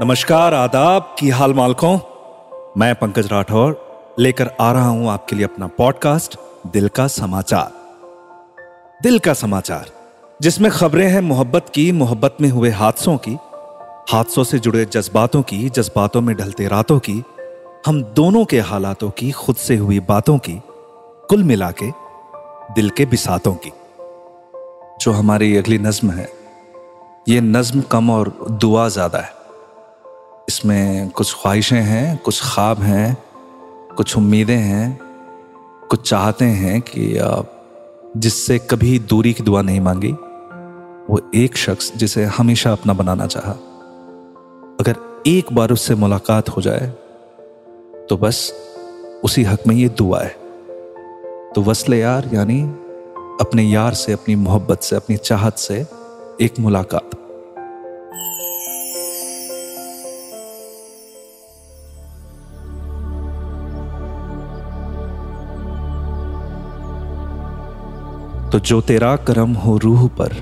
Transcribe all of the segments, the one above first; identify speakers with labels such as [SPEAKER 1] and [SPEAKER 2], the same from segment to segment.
[SPEAKER 1] नमस्कार, आदाब, की हाल मालकों? मैं पंकज राठौर, लेकर आ रहा हूँ आपके लिए अपना पॉडकास्ट दिल का समाचार। दिल का समाचार, जिसमें खबरें हैं मोहब्बत की, मोहब्बत में हुए हादसों की, हादसों से जुड़े जज्बातों की, जज्बातों में ढलते रातों की, हम दोनों के हालातों की, खुद से हुई बातों की, कुल मिला के दिल के बिसातों की। जो हमारी अगली नज्म है, ये नज्म कम और दुआ ज़्यादा है। इसमें कुछ ख्वाहिशें हैं, कुछ ख्वाब हैं, कुछ उम्मीदें हैं, कुछ चाहते हैं कि जिससे कभी दूरी की दुआ नहीं मांगी, वो एक शख्स जिसे हमेशा अपना बनाना चाहा। अगर एक बार उससे मुलाकात हो जाए तो बस उसी हक में ये दुआ है। तो वसले यार यानी अपने यार से, अपनी मोहब्बत से, अपनी चाहत से एक मुलाकात। तो जो तेरा करम हो रूह पर,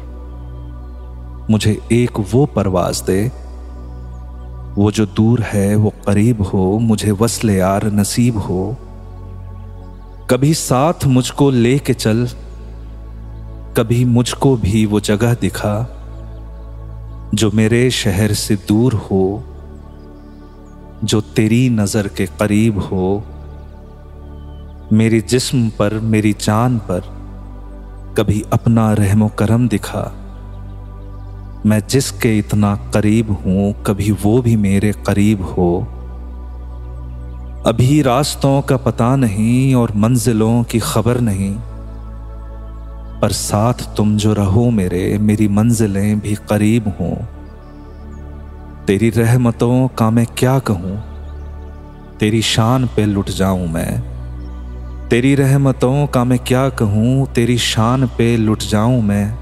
[SPEAKER 1] मुझे एक वो परवाज दे। वो जो दूर है, वो करीब हो, मुझे वसल यार नसीब हो। कभी साथ मुझको ले के चल, कभी मुझको भी वो जगह दिखा, जो मेरे शहर से दूर हो, जो तेरी नज़र के करीब हो। मेरी जिस्म पर, मेरी जान पर कभी अपना रहमो करम दिखा। मैं जिसके इतना करीब हूँ, कभी वो भी मेरे करीब हो। अभी रास्तों का पता नहीं और मंजिलों की खबर नहीं। पर साथ तुम जो रहो मेरे, मेरी मंजिलें भी करीब हों। तेरी रहमतों का मैं क्या कहूँ? तेरी शान पे लुट जाऊँ मैं। तेरी रहमतों का मैं क्या कहूँ, तेरी शान पे लुट जाऊँ मैं।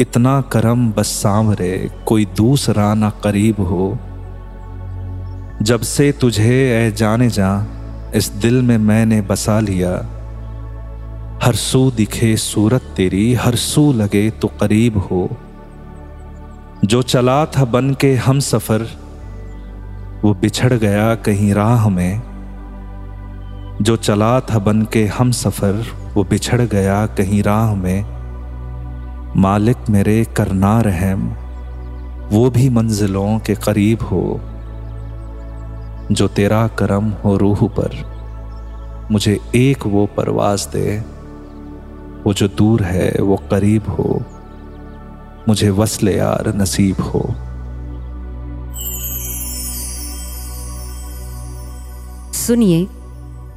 [SPEAKER 1] इतना करम बस सांवरे, कोई दूसरा ना करीब हो। जब से तुझे ए जाने जा, इस दिल में मैंने बसा लिया। हर सू दिखे सूरत तेरी, हर सू लगे तो करीब हो। जो चला था बन के हम सफ़र, वो बिछड़ गया कहीं राह में। जो चला था बन के हम सफ़र, वो बिछड़ गया कहीं राह में। मालिक मेरे करना रहम, वो भी मंजिलों के करीब हो। जो तेरा करम हो रूह पर, मुझे एक वो परवाज दे। वो जो दूर है, वो करीब हो। मुझे वसल यार नसीब हो।
[SPEAKER 2] सुनिए